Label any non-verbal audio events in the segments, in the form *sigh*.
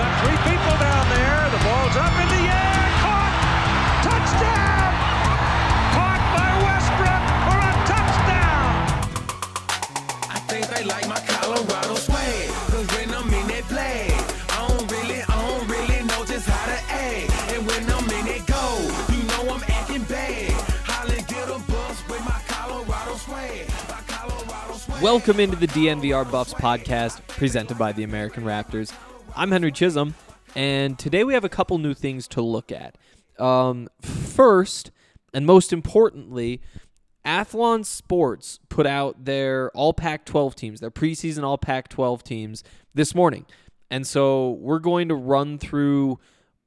got three people down there. The ball's up in the air. Caught. Touchdown. Caught by Westbrook for a touchdown. I think they like my Colorado swag. Cause when I'm in that flag, I don't really, I don't really know just how to act. And when I'm in it go, you know I'm acting bad. Holly get a bus with my Colorado swag. My Colorado swag. Welcome into the DNVR Buffs podcast presented by the American Raptors. I'm Henry Chisholm, and today we have a couple new things to look at. Um, first, and most importantly, Athlon Sports put out their All Pac 12 teams, their preseason All Pac 12 teams this morning. And so we're going to run through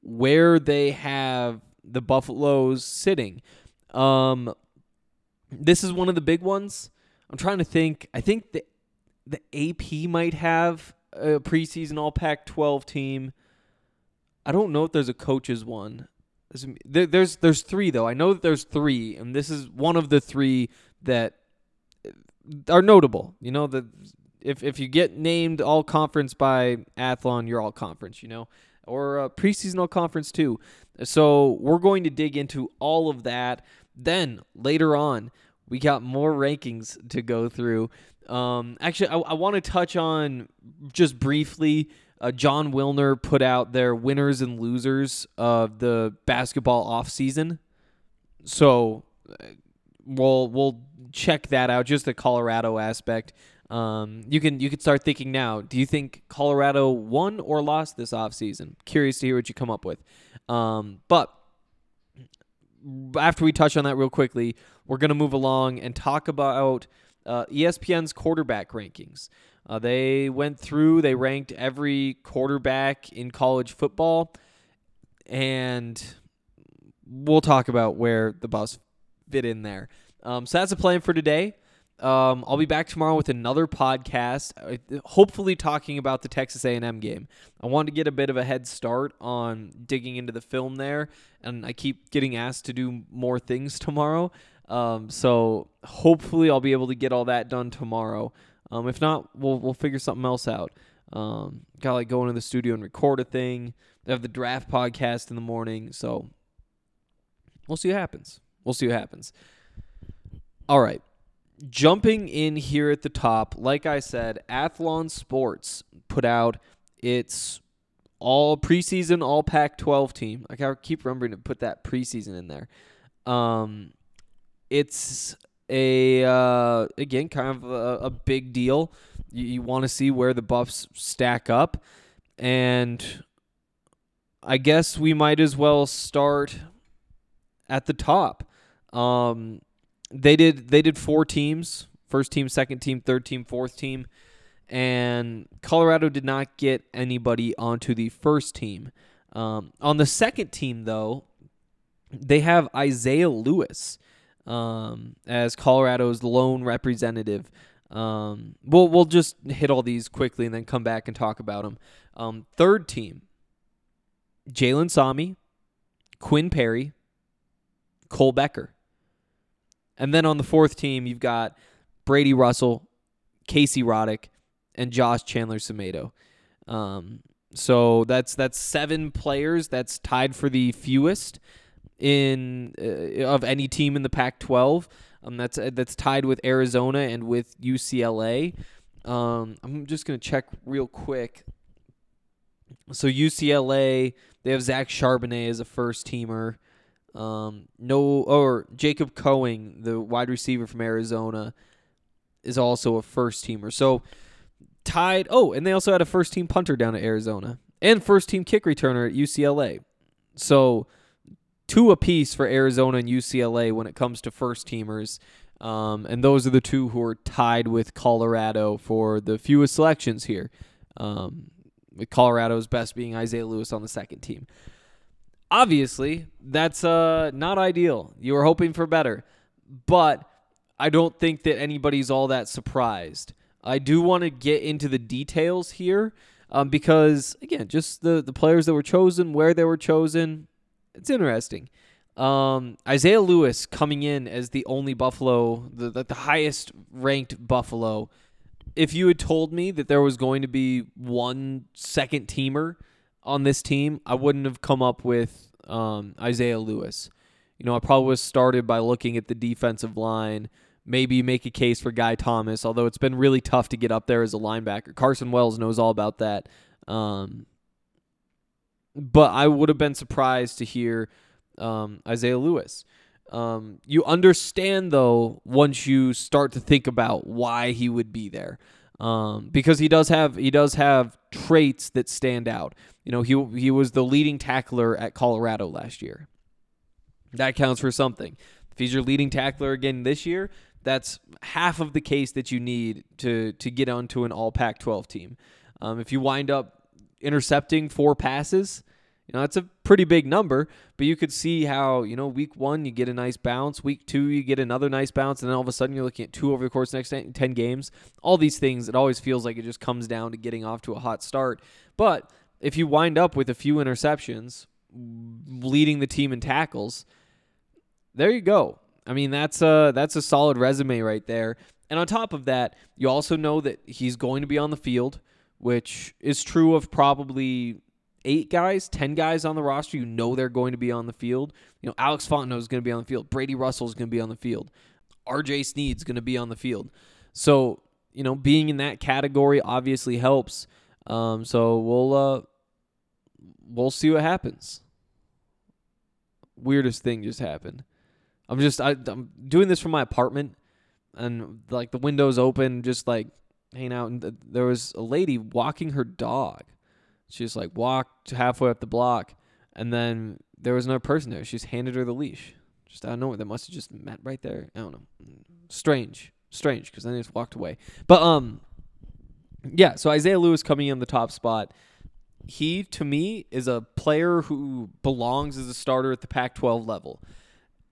where they have the Buffaloes sitting. Um, this is one of the big ones. I'm trying to think. I think the the AP might have a preseason All Pac-12 team. I don't know if there's a coaches one. There's, there- there's there's three though. I know that there's three, and this is one of the three that are notable. You know that if if you get named All Conference by Athlon, you're All Conference. You know, or uh, preseason All Conference too. So we're going to dig into all of that. Then later on, we got more rankings to go through. Um, actually, I, I want to touch on just briefly. Uh, Jon Wilner put out their winners and losers of the basketball off season. So uh, we'll we'll check that out. Just the Colorado aspect. Um, you can you can start thinking now. Do you think Colorado won or lost this offseason? Curious to hear what you come up with. Um, but after we touch on that real quickly, we're going to move along and talk about uh, ESPN's quarterback rankings. Uh, they went through, they ranked every quarterback in college football, and we'll talk about where the Buffs fit in there. Um, so that's a plan for today. Um, I'll be back tomorrow with another podcast, uh, hopefully talking about the Texas A&M game. I wanted to get a bit of a head start on digging into the film there, and I keep getting asked to do more things *laughs* tomorrow. Um, so hopefully I'll be able to get all that done tomorrow. Um, if not, we'll we'll figure something else out. Um, got like go into the studio and record a thing. They have the draft podcast in the morning, so we'll see what happens. We'll see what happens. All right. Jumping in here at the top, like I said, Athlon Sports put out its all preseason all Pac 12 team. I gotta keep remembering to put that preseason in there. Um, it's a uh, again kind of a, a big deal. You, you want to see where the Buffs stack up, and I guess we might as well start at the top. Um, they did they did four teams: first team, second team, third team, fourth team, and Colorado did not get anybody onto the first team. Um, on the second team, though, they have Isaiah Lewis um, as Colorado's lone representative. Um, we'll we'll just hit all these quickly and then come back and talk about them. Um, third team: Jalen Sami, Quinn Perry, Cole Becker. And then on the fourth team, you've got Brady Russell, Casey Roddick, and Josh Chandler Semedo. Um, so that's that's seven players. That's tied for the fewest in uh, of any team in the Pac-12. Um, that's uh, that's tied with Arizona and with UCLA. Um, I'm just gonna check real quick. So UCLA, they have Zach Charbonnet as a first teamer. Um, no, or Jacob Cowing, the wide receiver from Arizona, is also a first teamer. So tied. Oh, and they also had a first team punter down at Arizona and first team kick returner at UCLA. So two apiece for Arizona and UCLA when it comes to first teamers. Um, and those are the two who are tied with Colorado for the fewest selections here. Um, with Colorado's best being Isaiah Lewis on the second team. Obviously, that's uh, not ideal. You were hoping for better. But I don't think that anybody's all that surprised. I do want to get into the details here um, because, again, just the, the players that were chosen, where they were chosen, it's interesting. Um, Isaiah Lewis coming in as the only Buffalo, the, the, the highest ranked Buffalo. If you had told me that there was going to be one second teamer on this team, I wouldn't have come up with um, Isaiah Lewis. You know, I probably was started by looking at the defensive line, maybe make a case for Guy Thomas, although it's been really tough to get up there as a linebacker. Carson Wells knows all about that. Um, but I would have been surprised to hear um, Isaiah Lewis. Um, you understand though once you start to think about why he would be there, um, because he does have he does have traits that stand out. You know, he he was the leading tackler at Colorado last year. That counts for something. If he's your leading tackler again this year, that's half of the case that you need to to get onto an All Pac-12 team. Um, if you wind up intercepting four passes, you know that's a pretty big number. But you could see how you know week one you get a nice bounce, week two you get another nice bounce, and then all of a sudden you're looking at two over the course the next ten games. All these things, it always feels like it just comes down to getting off to a hot start. But if you wind up with a few interceptions, leading the team in tackles there you go. I mean, that's a that's a solid resume right there. And on top of that, you also know that he's going to be on the field, which is true of probably eight guys, ten guys on the roster. You know they're going to be on the field. You know, Alex Fontenot is going to be on the field. Brady Russell is going to be on the field. R.J. Sneed's going to be on the field. So you know, being in that category obviously helps. Um, so we'll uh, we'll see what happens. Weirdest thing just happened. I'm just I, I'm doing this from my apartment, and like the windows open, just like hanging out. And th- there was a lady walking her dog. She just like walked halfway up the block, and then there was another person there. She just handed her the leash. Just I don't know. They must have just met right there. I don't know. Strange, strange, because then they just walked away. But um, yeah. So Isaiah Lewis coming in the top spot. He to me is a player who belongs as a starter at the Pac-12 level.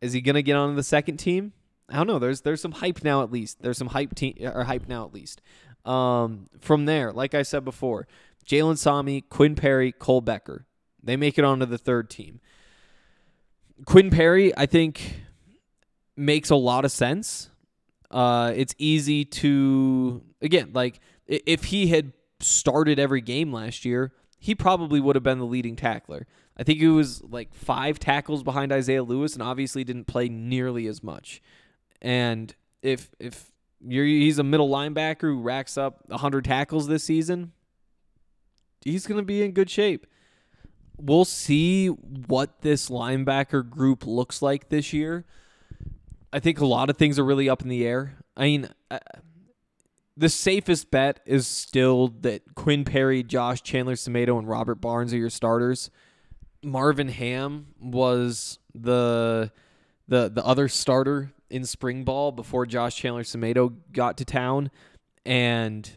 Is he gonna get on the second team? I don't know. There's there's some hype now at least. There's some hype team or hype now at least. Um, from there, like I said before, Jalen Sami, Quinn Perry, Cole Becker, they make it onto the third team. Quinn Perry, I think, makes a lot of sense. Uh, it's easy to again like if he had started every game last year, he probably would have been the leading tackler. I think he was like five tackles behind Isaiah Lewis, and obviously didn't play nearly as much. And if if you're he's a middle linebacker who racks up 100 tackles this season, he's going to be in good shape. We'll see what this linebacker group looks like this year. I think a lot of things are really up in the air. I mean, uh, the safest bet is still that Quinn Perry, Josh Chandler, Semedo, and Robert Barnes are your starters. Marvin Ham was the the the other starter in spring ball before Josh Chandler Semedo got to town, and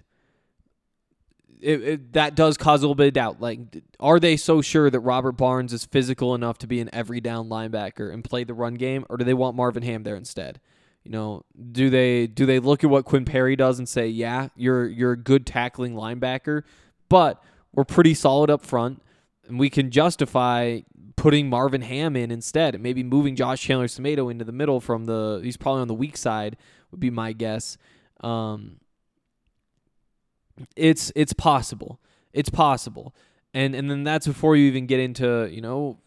it, it, that does cause a little bit of doubt. Like, are they so sure that Robert Barnes is physical enough to be an every down linebacker and play the run game, or do they want Marvin Ham there instead? You know, do they do they look at what Quinn Perry does and say, yeah, you're you're a good tackling linebacker, but we're pretty solid up front, and we can justify putting Marvin Ham in instead, and maybe moving Josh Chandler Semedo into the middle from the he's probably on the weak side would be my guess. Um, it's it's possible. It's possible. And and then that's before you even get into, you know,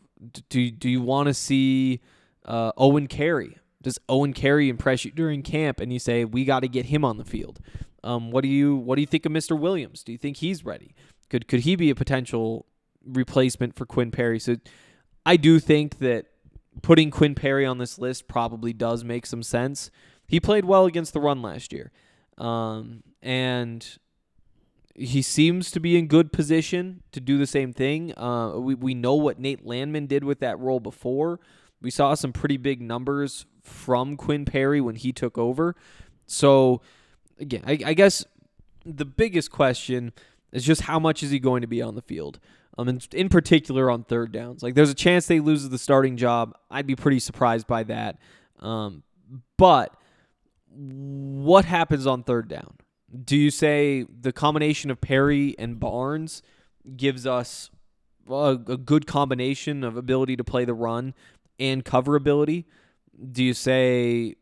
do do you want to see uh, Owen Carey? Does Owen Carey impress you during camp and you say we got to get him on the field? Um, what do you what do you think of Mister Williams? Do you think he's ready? Could could he be a potential replacement for Quinn Perry? So I do think that putting Quinn Perry on this list probably does make some sense. He played well against the run last year. Um, and he seems to be in good position to do the same thing. Uh, we, we know what Nate Landman did with that role before. We saw some pretty big numbers from Quinn Perry when he took over. So again, I, I guess the biggest question is just how much is he going to be on the field? Um, in, in particular on third downs. Like there's a chance they lose the starting job. I'd be pretty surprised by that. Um, but what happens on third down? Do you say the combination of Perry and Barnes gives us a, a good combination of ability to play the run and cover ability? Do you say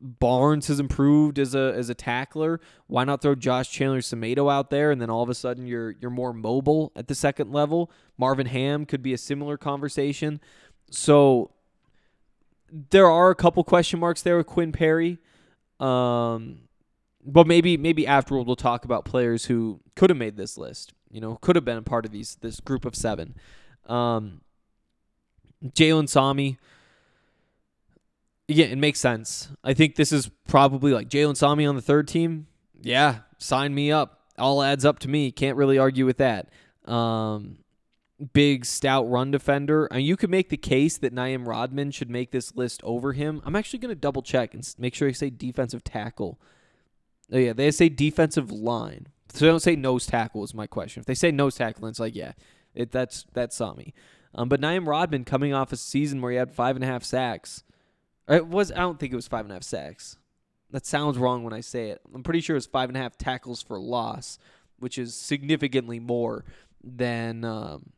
Barnes has improved as a as a tackler? Why not throw Josh Chandler Semedo out there and then all of a sudden you're you're more mobile at the second level? Marvin Ham could be a similar conversation. So there are a couple question marks there with Quinn Perry. Um, but maybe maybe afterward we'll talk about players who could have made this list. You know, could have been a part of these this group of seven. Um, Jalen Sami. Yeah, it makes sense. I think this is probably like Jalen Sami on the third team. Yeah, sign me up. All adds up to me. Can't really argue with that. Um, big, stout run defender. And you could make the case that Naim Rodman should make this list over him. I'm actually going to double check and make sure I say defensive tackle. Oh, yeah, they say defensive line. So they don't say nose tackle is my question. If they say nose tackle, it's like, yeah, it, that's that's Sami. Um, but Naim Rodman coming off a season where he had five and a half sacks. It was I don't think it was five and a half sacks. That sounds wrong when I say it. I'm pretty sure it was five and a half tackles for loss, which is significantly more than um,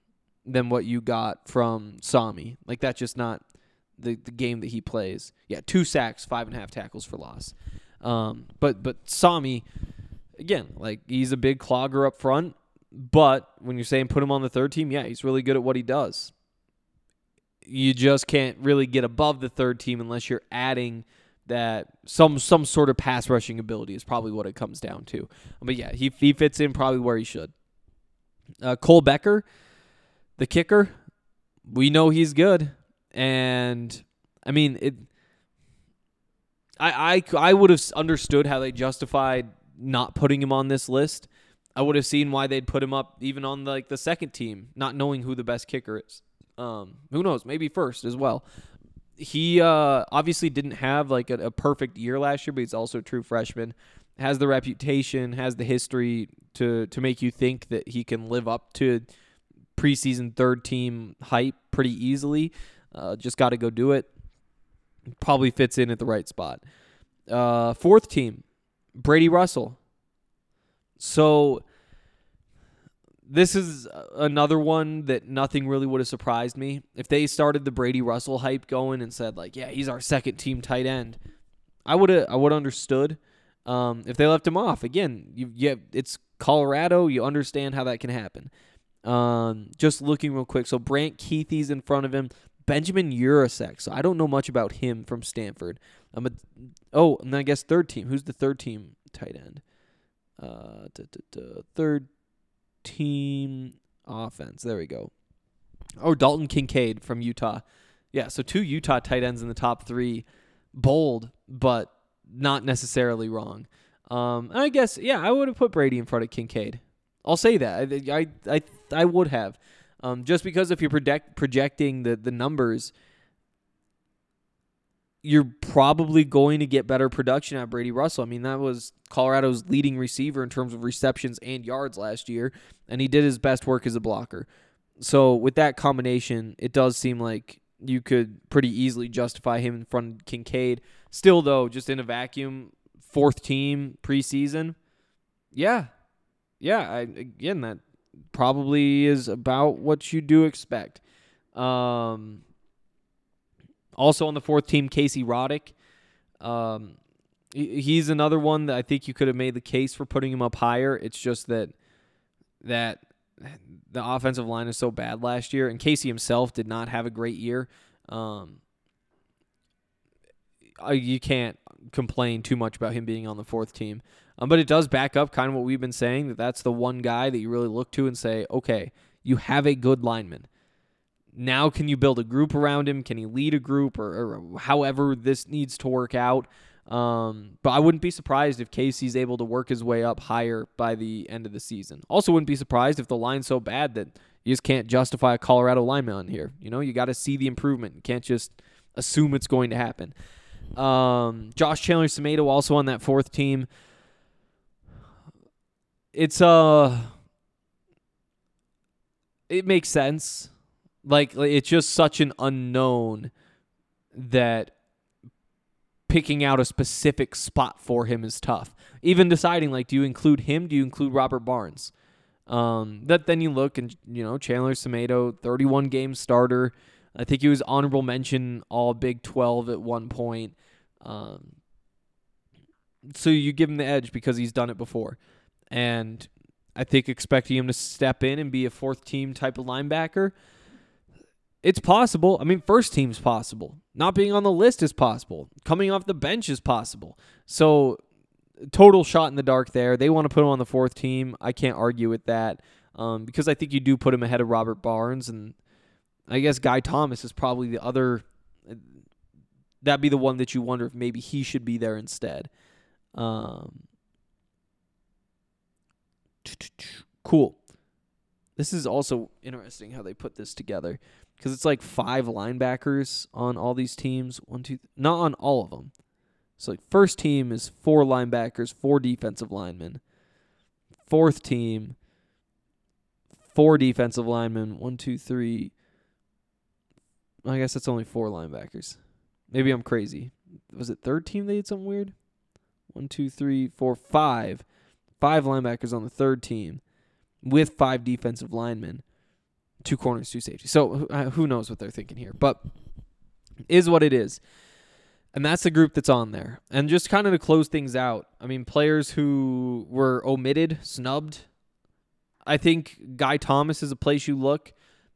than what you got from Sami. Like that's just not the the game that he plays. Yeah, two sacks, five and a half tackles for loss. Um, but but Sami, again, like he's a big clogger up front. But when you're saying put him on the third team, yeah, he's really good at what he does. You just can't really get above the third team unless you're adding that some some sort of pass rushing ability is probably what it comes down to. But yeah, he he fits in probably where he should. Uh, Cole Becker, the kicker, we know he's good, and I mean it. I I I would have understood how they justified not putting him on this list. I would have seen why they'd put him up even on like the second team, not knowing who the best kicker is. Um, who knows? Maybe first as well. He uh, obviously didn't have like a, a perfect year last year, but he's also a true freshman. Has the reputation, has the history to to make you think that he can live up to preseason third team hype pretty easily. Uh, just got to go do it. Probably fits in at the right spot. Uh, fourth team, Brady Russell. So this is another one that nothing really would have surprised me if they started the Brady Russell hype going and said like, yeah, he's our second team tight end. I would have I would understood. Um, if they left him off again, you yeah, it's Colorado. You understand how that can happen. Um, just looking real quick. So Brant Kuithe's in front of him. Benjamin Yurosek. So I don't know much about him from Stanford. Um, a, oh, and I guess third team. Who's the third team tight end? Uh, duh, duh, duh, third team offense. There we go. Oh, Dalton Kincaid from Utah. Yeah, so two Utah tight ends in the top three. Bold, but not necessarily wrong. Um, and I guess yeah, I would have put Brady in front of Kincaid. I'll say that. I I I, I would have. Um, just because if you're project, projecting the the numbers, you're probably going to get better production at Brady Russell. I mean, that was Colorado's leading receiver in terms of receptions and yards last year, and he did his best work as a blocker. So with that combination, it does seem like you could pretty easily justify him in front of Kincaid. Still, though, just in a vacuum, fourth team preseason, yeah, yeah. I, again, that probably is about what you do expect. Um, also on the fourth team, Casey Roddick. Um, he's another one that I think you could have made the case for putting him up higher. It's just that that the offensive line is so bad last year, and Casey himself did not have a great year. Um, you can't complain too much about him being on the fourth team, um, but it does back up kind of what we've been saying that that's the one guy that you really look to and say, okay, you have a good lineman. Now, can you build a group around him? Can he lead a group, or, or however this needs to work out? Um, but I wouldn't be surprised if Casey's able to work his way up higher by the end of the season. Also, wouldn't be surprised if the line's so bad that you just can't justify a Colorado lineman here. You know, you got to see the improvement. You can't just assume it's going to happen. Um, Josh Chandler Semedo also on that fourth team. It's uh it makes sense. Like, it's just such an unknown that picking out a specific spot for him is tough. Even deciding like, do you include him? Do you include Robert Barnes? Um, that then you look and you know Chandler Semedo, 31 game starter. I think he was honorable mention all Big 12 at one point. Um, so you give him the edge because he's done it before, and I think expecting him to step in and be a fourth team type of linebacker. It's possible. I mean, first team's possible. Not being on the list is possible. Coming off the bench is possible. So, total shot in the dark there. They want to put him on the fourth team. I can't argue with that um, because I think you do put him ahead of Robert Barnes. And I guess Guy Thomas is probably the other. That'd be the one that you wonder if maybe he should be there instead. Um, *tsk* cool. This is also interesting how they put this together because it's like five linebackers on all these teams. One, two, not on all of them. So like first team is four linebackers, four defensive linemen. Fourth team, four defensive linemen. One, two, three. I guess that's only four linebackers. Maybe I'm crazy. Was it third team they did something weird? One, two, three, four, five. Five linebackers on the third team with five defensive linemen, two corners, two safeties. So uh, who knows what they're thinking here, but is what it is. And that's the group that's on there. And just kind of to close things out, I mean, players who were omitted, snubbed. I think Guy Thomas is a place you look.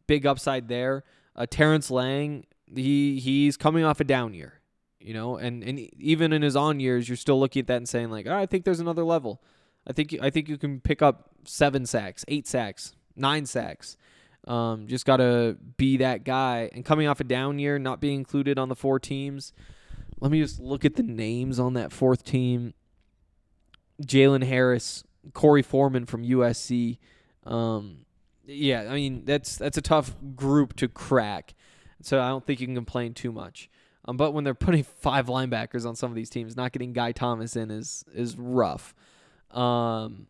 Big upside there. Uh, Terrance Lang, he he's coming off a down year, you know, and and even in his on years, you're still looking at that and saying like, oh, I think there's another level. I think I think you can pick up seven sacks, eight sacks, nine sacks. Um, just got to be that guy. And coming off a down year, not being included on the four teams. Let me just look at the names on that fourth team. Jalen Harris, Korey Foreman from USC. Um, yeah, I mean that's that's a tough group to crack. So I don't think you can complain too much. Um, but when they're putting *laughs* five linebackers on some of these teams, not getting Guy Thomas in is is rough. Um,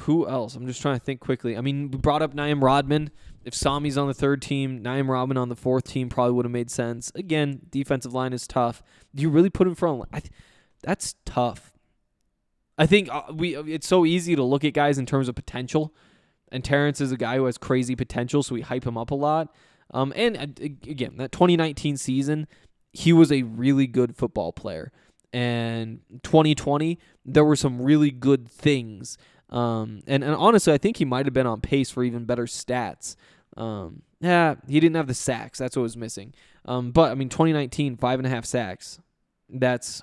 who else? I'm just trying to think quickly. I mean, we brought up Naim Rodman. If Sami's on the third team, Naim Rodman on the fourth team probably would have made sense. Again, defensive line is tough. Do you really put him front? I th- that's tough. I think uh, we it's so easy to look at guys in terms of potential, and Terrance is a guy who has crazy potential, so we hype him up a lot. Um, and uh, again, that 2019 season, he was a really good football player and 2020 there were some really good things. Um, and, and honestly i think he might have been on pace for even better stats. Um, yeah he didn't have the sacks. That's what was missing. Um, but i mean 2019 five and a half sacks. That's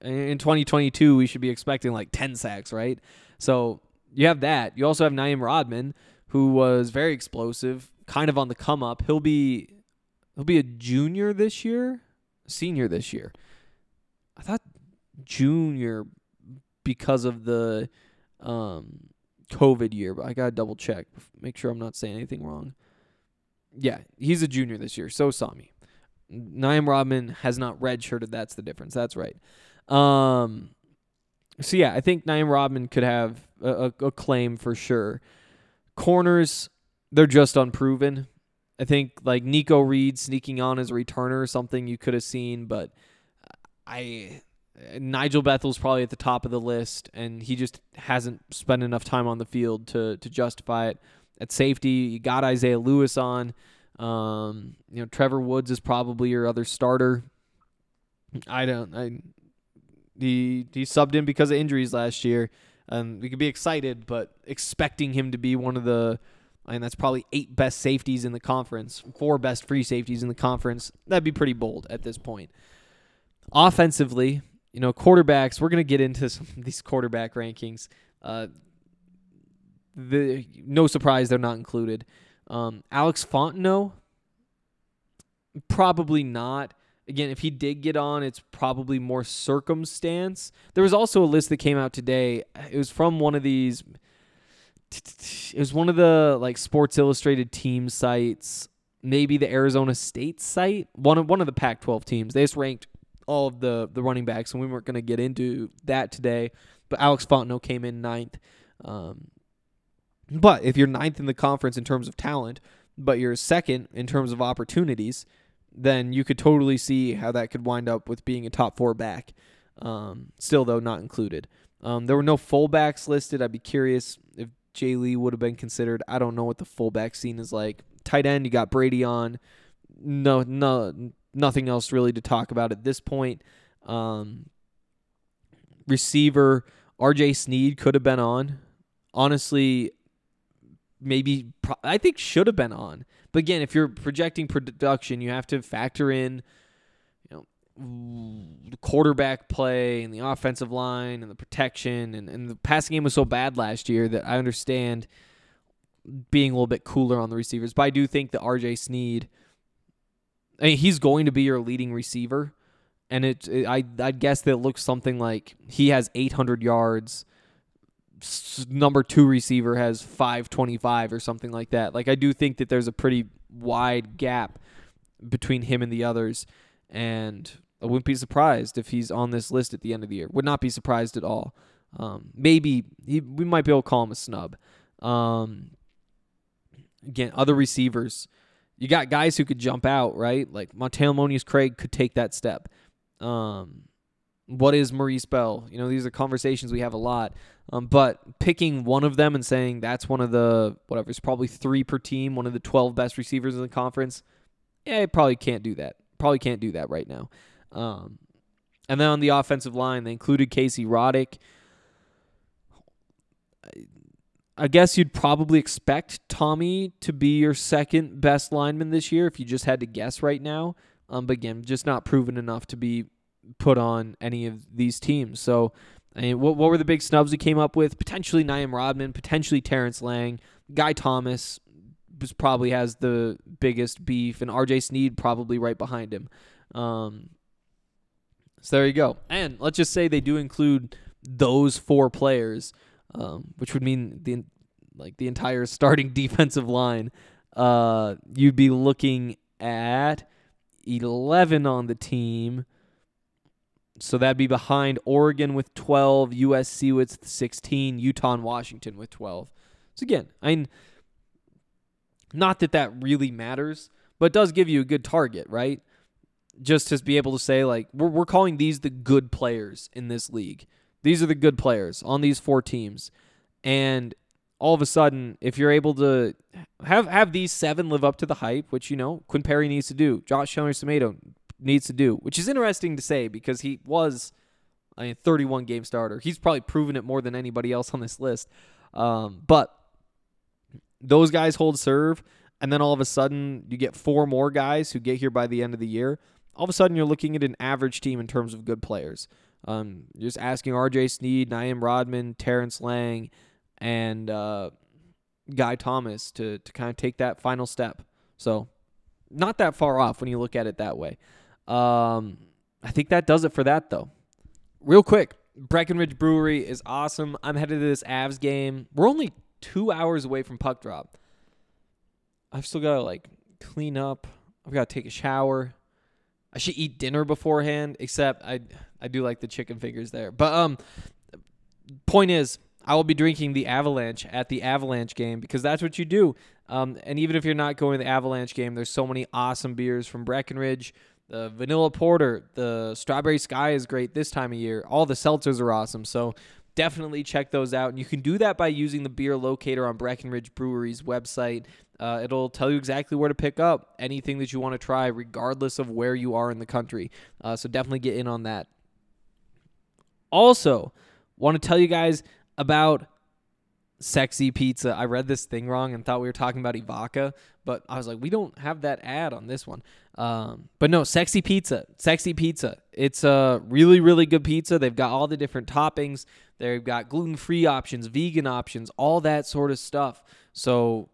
in 2022 we should be expecting like 10 sacks right? So you have that. You also have naim rodman who was very explosive kind of on the come up. He'll be he'll be a junior this year senior this year. I thought junior because of the um, COVID year, but I gotta double check, make sure I'm not saying anything wrong. Yeah, he's a junior this year. So Sami. Naim Rodman has not redshirted. That's the difference. That's right. Um, so yeah, I think Naim Rodman could have a, a, a claim for sure. Corners, they're just unproven. I think like Nikko Reed sneaking on as a returner or something you could have seen, but I Nigel Bethel's probably at the top of the list, and he just hasn't spent enough time on the field to to justify it. At safety, you got Isaiah Lewis on. Um, you know, Trevor Woods is probably your other starter. I don't. I he he subbed in because of injuries last year, and we could be excited, but expecting him to be one of the and that's probably eight best safeties in the conference, four best free safeties in the conference. That'd be pretty bold at this point. Offensively, you know, quarterbacks, we're going to get into some of these quarterback rankings. Uh, the no surprise they're not included. Um, Alex Fontenot, probably not. Again, if he did get on, it's probably more circumstance. There was also a list that came out today. It was from one of these it was one of the like Sports Illustrated team sites, maybe the Arizona State site, one of one of the Pac-12 teams. They just ranked all of the the running backs, and we weren't going to get into that today. But Alex Fontenot came in ninth. Um, but if you're ninth in the conference in terms of talent, but you're second in terms of opportunities, then you could totally see how that could wind up with being a top four back. Um, still, though, not included. Um, there were no fullbacks listed. I'd be curious if Jay Lee would have been considered. I don't know what the fullback scene is like. Tight end, you got Brady on. No, no, nothing else really to talk about at this point. Um, receiver, RJ Sneed could have been on. Honestly, maybe I think should have been on. But again, if you're projecting production, you have to factor in the quarterback play and the offensive line and the protection and, and the passing game was so bad last year that I understand being a little bit cooler on the receivers. But I do think that RJ Sneed I mean, he's going to be your leading receiver and it, it I I guess that it looks something like he has 800 yards s- number two receiver has 525 or something like that. Like I do think that there's a pretty wide gap between him and the others, and I wouldn't be surprised if he's on this list at the end of the year. Would not be surprised at all. Um, maybe he, we might be able to call him a snub. Um, again, other receivers, you got guys who could jump out, right? Like Montana Lemonious-Craig could take that step. Um, what is Maurice Bell? You know, these are conversations we have a lot. Um, but picking one of them and saying that's one of the whatever, it's probably three per team, one of the twelve best receivers in the conference. Yeah, I probably can't do that. Probably can't do that right now. Um, and then on the offensive line, they included Casey Roddick. I guess you'd probably expect Tommy to be your second best lineman this year if you just had to guess right now. Um, but again, just not proven enough to be put on any of these teams. So, I mean, what, what were the big snubs we came up with? Potentially Naim Rodman, potentially Terrance Lang, Guy Thomas was probably has the biggest beef, and RJ Sneed probably right behind him. Um, so there you go. And let's just say they do include those four players, um, which would mean the like the entire *laughs* starting defensive line. Uh, you'd be looking at eleven on the team. So that'd be behind Oregon with 12, USC with 16, Utah and Washington with 12. So again, I mean, not that that really matters, but does give you a good target, right? Just to be able to say, like, we're, we're calling these the good players in this league. These are the good players on these four teams. And all of a sudden, if you're able to have have these seven live up to the hype, which, you know, Quinn Perry needs to do, Josh Chandler Semedo needs to do, which is interesting to say because he was I mean, 31 game starter. He's probably proven it more than anybody else on this list. Um, but those guys hold serve, and then all of a sudden you get four more guys who get here by the end of the year. All of a sudden you're looking at an average team in terms of good players. Um, just asking R.J. Sneed, Naim Rodman, Terrance Lang, and uh, Guy Thomas to to kind of take that final step. So not that far off when you look at it that way. Um, I think that does it for that, though. Real quick, Breckenridge Brewery is awesome. I'm headed to this Avs game. We're only two hours away from puck drop. I've still got to like clean up. I've got to take a shower. I should eat dinner beforehand. Except I I do like the chicken fingers there. But um, point is, I will be drinking the Avalanche at the Avalanche game because that's what you do. Um, and even if you're not going to the Avalanche game, there's so many awesome beers from Breckenridge. The vanilla porter, the strawberry sky is great this time of year. All the seltzers are awesome. So definitely check those out. And you can do that by using the beer locator on Breckenridge Brewery's website. Uh, it'll tell you exactly where to pick up anything that you want to try, regardless of where you are in the country. Uh, so definitely get in on that. Also, want to tell you guys about sexy pizza. I read this thing wrong and thought we were talking about Ivaca, but I was like, we don't have that ad on this one. Um, but no, sexy pizza, sexy pizza. It's a really, really good pizza. They've got all the different toppings. They've got gluten-free options, vegan options, all that sort of stuff. So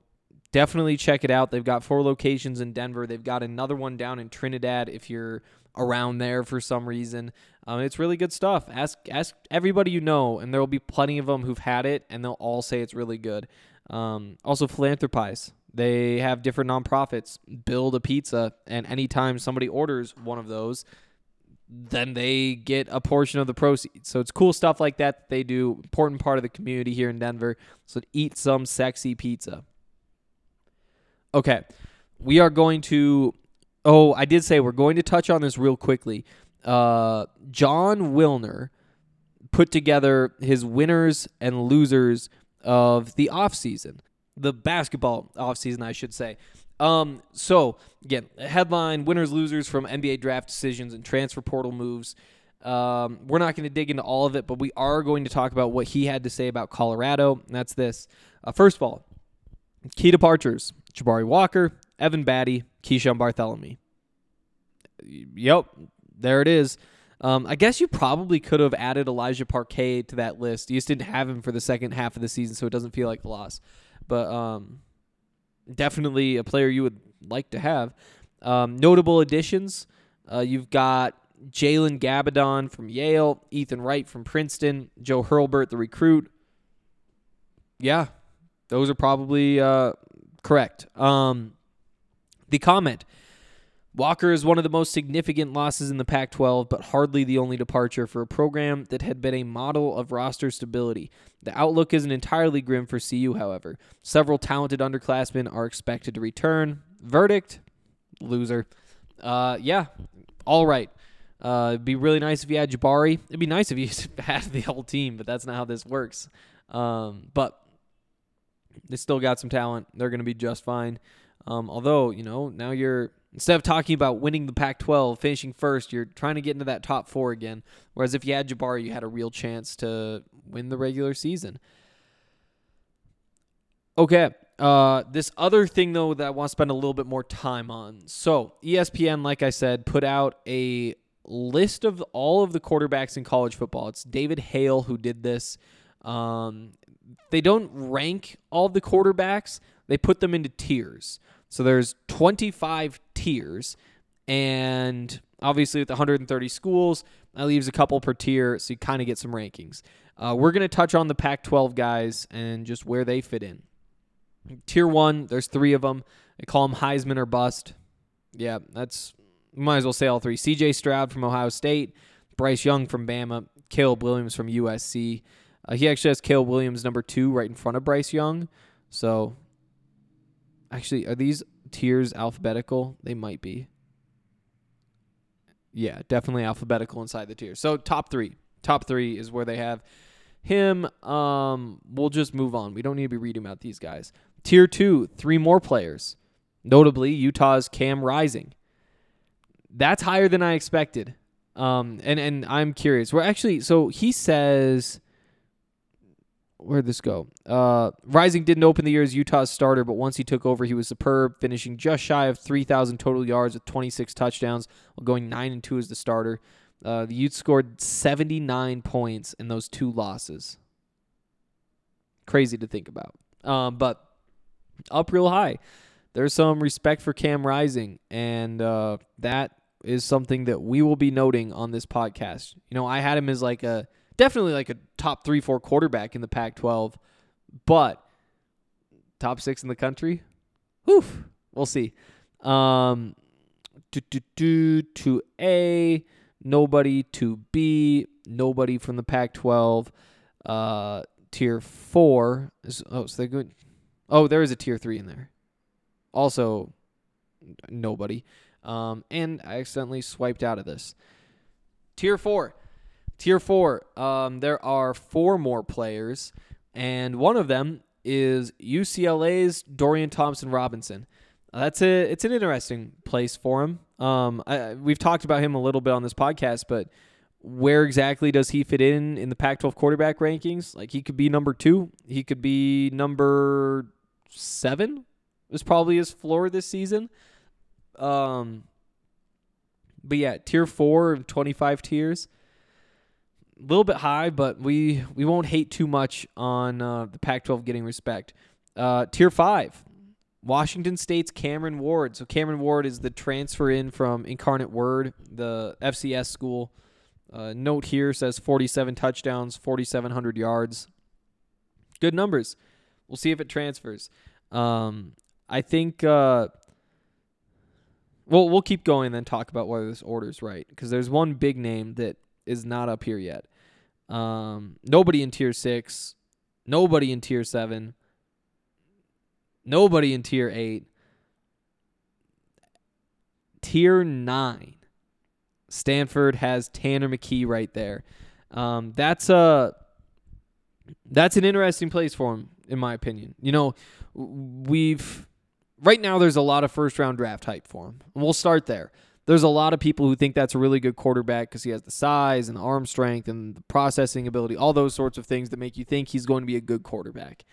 definitely check it out. They've got four locations in Denver. They've got another one down in Trinidad if you're around there for some reason. Um, it's really good stuff. Ask ask everybody you know, and there will be plenty of them who've had it, and they'll all say it's really good. Um, also, Philanthropizza. They have different nonprofits build a pizza, and anytime somebody orders one of those, then they get a portion of the proceeds. So it's cool stuff like that, that they do. Important part of the community here in Denver. So eat some sexy pizza. Okay, we are going to. Oh, I did say we're going to touch on this real quickly. Uh, Jon Wilner put together his winners and losers of the offseason, the basketball offseason, I should say. Um, so again, headline: winners, losers from NBA draft decisions and transfer portal moves. Um, we're not going to dig into all of it, but we are going to talk about what he had to say about Colorado. And that's this. Uh, first of all, key departures: Jabari Walker, Evan Battey, Keeshawn Barthelemy. Yep, there it is. Um, I guess you probably could have added Elijah Parquet to that list. You just didn't have him for the second half of the season, so it doesn't feel like a loss. But um, definitely a player you would like to have. Um, notable additions: uh, you've got Jalen Gabbidon from Yale, Ethan Wright from Princeton, Joe Hurlburt, the recruit. Yeah, those are probably uh, correct. Um, the comment. Walker is one of the most significant losses in the Pac 12, but hardly the only departure for a program that had been a model of roster stability. The outlook isn't entirely grim for CU, however. Several talented underclassmen are expected to return. Verdict loser. Uh, yeah, all right. Uh, it'd be really nice if you had Jabari. It'd be nice if you *laughs* had the whole team, but that's not how this works. Um, but they still got some talent. They're going to be just fine. Um, although, you know, now you're instead of talking about winning the Pac 12, finishing first, you're trying to get into that top four again. Whereas if you had Jabari, you had a real chance to win the regular season. Okay. Uh, this other thing, though, that I want to spend a little bit more time on. So, ESPN, like I said, put out a list of all of the quarterbacks in college football. It's David Hale who did this. Um, they don't rank all the quarterbacks, they put them into tiers. So there's 25 tiers, and obviously with 130 schools, that leaves a couple per tier, so you kind of get some rankings. Uh, we're going to touch on the Pac 12 guys and just where they fit in. Tier one, there's three of them. They call them Heisman or bust. Yeah, that's might as well say all three. C.J. Stroud from Ohio State, Bryce Young from Bama, Caleb Williams from USC. Uh, he actually has Caleb Williams number two right in front of Bryce Young. So, actually, are these tiers alphabetical? They might be. Yeah, definitely alphabetical inside the tiers. So top three, top three is where they have him. Um, we'll just move on. We don't need to be reading about these guys. Tier two, three more players, notably Utah's Cam Rising. That's higher than I expected. Um, and and I'm curious. We're actually so he says. Where'd this go? Uh, Rising didn't open the year as Utah's starter, but once he took over, he was superb, finishing just shy of 3,000 total yards with 26 touchdowns, while going 9 and 2 as the starter. Uh, the Utes scored 79 points in those two losses. Crazy to think about. Um, but up real high. There's some respect for Cam Rising, and uh, that is something that we will be noting on this podcast. You know, I had him as like a definitely like a top three, four quarterback in the Pac 12, but top six in the country? Whew, we'll see. Um, to, to, to, to A, nobody. To B, nobody from the Pac 12. Uh, tier four. Is, oh, so they're good. Oh, there is a tier three in there. Also, nobody. Um, and I accidentally swiped out of this. Tier four. Tier four. Um, there are four more players, and one of them is UCLA's Dorian Thompson Robinson. Uh, that's a it's an interesting place for him. Um, I, we've talked about him a little bit on this podcast, but where exactly does he fit in in the Pac-12 quarterback rankings? Like he could be number two, he could be number seven. Is probably his floor this season. Um, but yeah, tier four of 25 tiers. A little bit high, but we we won't hate too much on uh, the Pac-12 getting respect. Uh, tier five, Washington State's Cameron Ward. So Cameron Ward is the transfer in from Incarnate Word, the FCS school. Uh, note here says 47 touchdowns, 4,700 yards. Good numbers. We'll see if it transfers. Um, I think. Uh, well, we'll keep going and then talk about whether this order's right because there's one big name that is not up here yet. Um, nobody in tier six, nobody in tier seven, nobody in tier eight. Tier nine, Stanford has Tanner McKee right there. Um, that's a that's an interesting place for him, in my opinion. You know, we've right now there's a lot of first round draft hype for him. We'll start there. There's a lot of people who think that's a really good quarterback because he has the size and the arm strength and the processing ability, all those sorts of things that make you think he's going to be a good quarterback.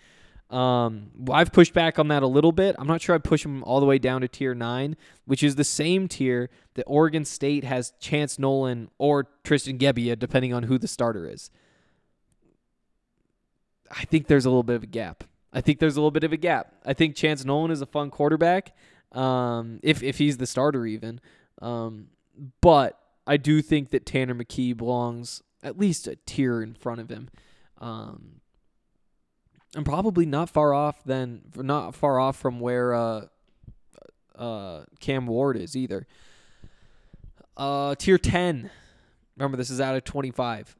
Um, I've pushed back on that a little bit. I'm not sure I'd push him all the way down to tier nine, which is the same tier that Oregon State has Chance Nolan or Tristan Gebbia, depending on who the starter is. I think there's a little bit of a gap. I think there's a little bit of a gap. I think Chance Nolan is a fun quarterback, um, if if he's the starter even. Um, but I do think that Tanner McKee belongs at least a tier in front of him. Um, and probably not far off than not far off from where uh, uh, Cam Ward is either. Uh, tier ten. Remember, this is out of twenty five.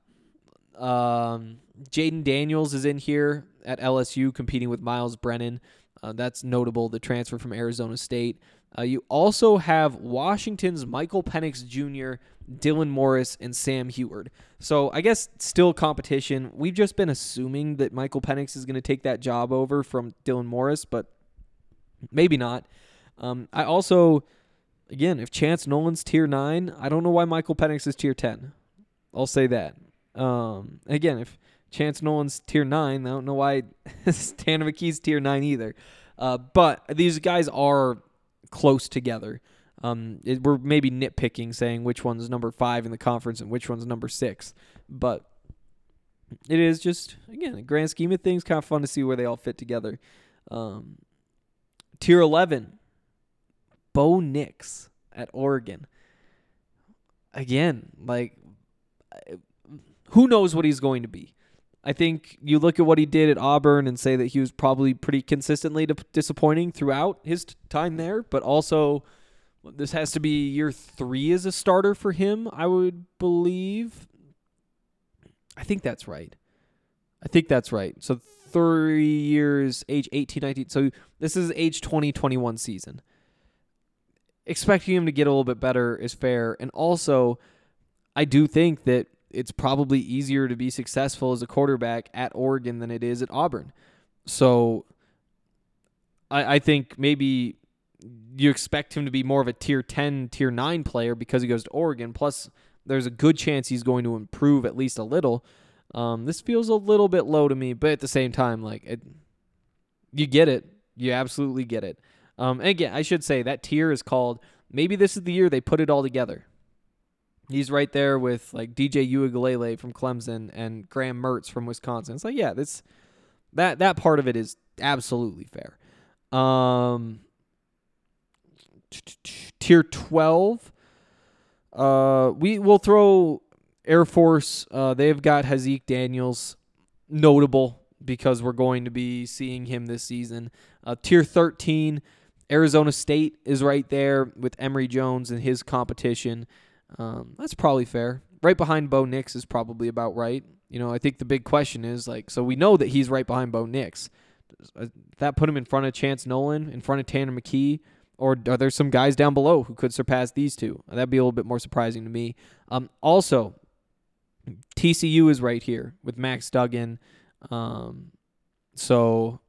Um, Jayden Daniels is in here at LSU competing with Myles Brennan. Uh, that's notable. The transfer from Arizona State. Uh, you also have Washington's Michael Penix Jr., Dylan Morris, and Sam Huard. So I guess still competition. We've just been assuming that Michael Penix is going to take that job over from Dylan Morris, but maybe not. Um, I also, again, if Chance Nolan's tier nine, I don't know why Michael Penix is tier ten. I'll say that. Um, again, if Chance Nolan's tier nine, I don't know why *laughs* Tanner McKee's tier nine either. Uh, but these guys are close together. Um, it, we're maybe nitpicking, saying which one's number five in the conference and which one's number six, but it is just again grand scheme of things, kind of fun to see where they all fit together. Um, tier eleven, Bo Nix at Oregon. Again, like who knows what he's going to be. I think you look at what he did at Auburn and say that he was probably pretty consistently disappointing throughout his time there, but also this has to be year three as a starter for him, I would believe. I think that's right. I think that's right. So three years, age 18, 19. So this is age 20, 21 season. Expecting him to get a little bit better is fair. And also, I do think that it's probably easier to be successful as a quarterback at Oregon than it is at Auburn. So I, I think maybe you expect him to be more of a tier 10, tier 9 player because he goes to Oregon. Plus, there's a good chance he's going to improve at least a little. Um, this feels a little bit low to me, but at the same time, like it, you get it. You absolutely get it. Um, and again, I should say that tier is called. Maybe this is the year they put it all together. He's right there with like DJ Uiagalelei from Clemson and Graham Mertz from Wisconsin. It's like, yeah, this that that part of it is absolutely fair. Um, tier twelve. Uh, we will throw Air Force. Uh, they've got Haaziq Daniels, notable because we're going to be seeing him this season. Uh, tier thirteen. Arizona State is right there with Emory Jones and his competition. Um, that's probably fair. Right behind Bo Nix is probably about right. You know, I think the big question is like, so we know that he's right behind Bo Nix. Does uh, that put him in front of Chance Nolan, in front of Tanner McKee, or are there some guys down below who could surpass these two? That'd be a little bit more surprising to me. Um, also, TCU is right here with Max Duggan. Um, so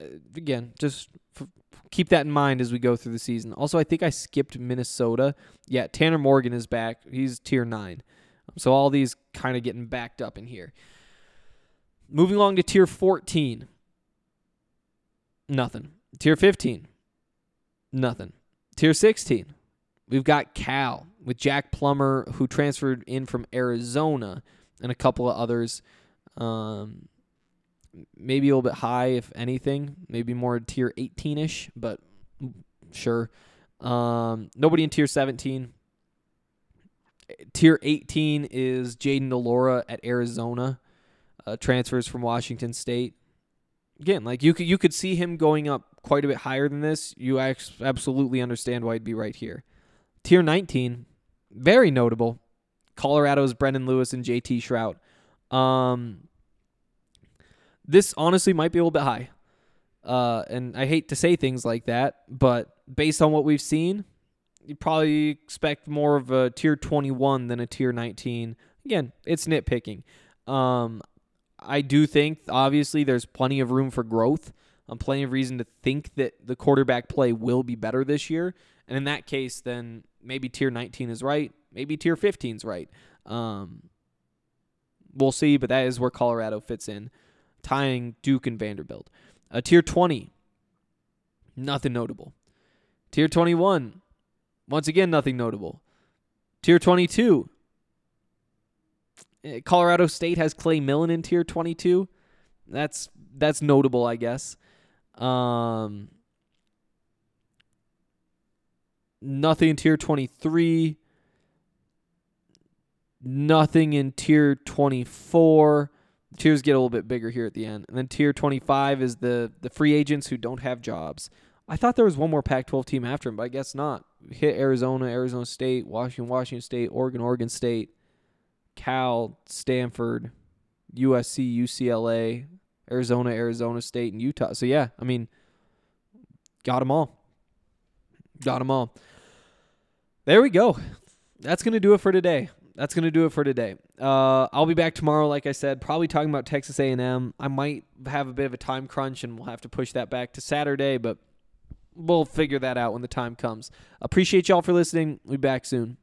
uh, again, just keep that in mind as we go through the season. Also, I think I skipped Minnesota. Yeah, Tanner Morgan is back. He's tier nine. So all these kind of getting backed up in here. Moving along to tier 14. Nothing. Tier 15. Nothing. Tier 16. We've got Cal with Jack Plummer, who transferred in from Arizona, and a couple of others. Um, maybe a little bit high, if anything. Maybe more tier 18 ish, but sure. Um, nobody in tier 17. Tier 18 is Jayden de Laura at Arizona. Uh, transfers from Washington State. Again, like you could you could see him going up quite a bit higher than this. You absolutely understand why he'd be right here. Tier 19, very notable. Colorado's Brendan Lewis and JT Shrout. Um, this honestly might be a little bit high. Uh, and I hate to say things like that, but based on what we've seen, you probably expect more of a tier 21 than a tier 19. Again, it's nitpicking. Um, I do think obviously there's plenty of room for growth. Um, plenty of reason to think that the quarterback play will be better this year. And in that case, then maybe tier 19 is right. Maybe tier 15 is right. Um, we'll see, but that is where Colorado fits in, tying Duke and Vanderbilt. Uh, tier 20, nothing notable. Tier 21, once again, nothing notable. Tier 22, eh, Colorado State has Clay Millen in tier 22. That's that's notable, I guess. Um, nothing in tier 23. Nothing in tier 24. Tiers get a little bit bigger here at the end. And then tier 25 is the the free agents who don't have jobs. I thought there was one more Pac-12 team after him, but I guess not. Hit Arizona, Arizona State, Washington, Washington State, Oregon, Oregon State, Cal, Stanford, USC, UCLA, Arizona, Arizona State, and Utah. So yeah, I mean, got them all. Got them all. There we go. That's gonna do it for today. That's gonna do it for today. Uh, I'll be back tomorrow, like I said, probably talking about Texas A&M. I might have a bit of a time crunch, and we'll have to push that back to Saturday, but we'll figure that out when the time comes. Appreciate y'all for listening. We'll be back soon.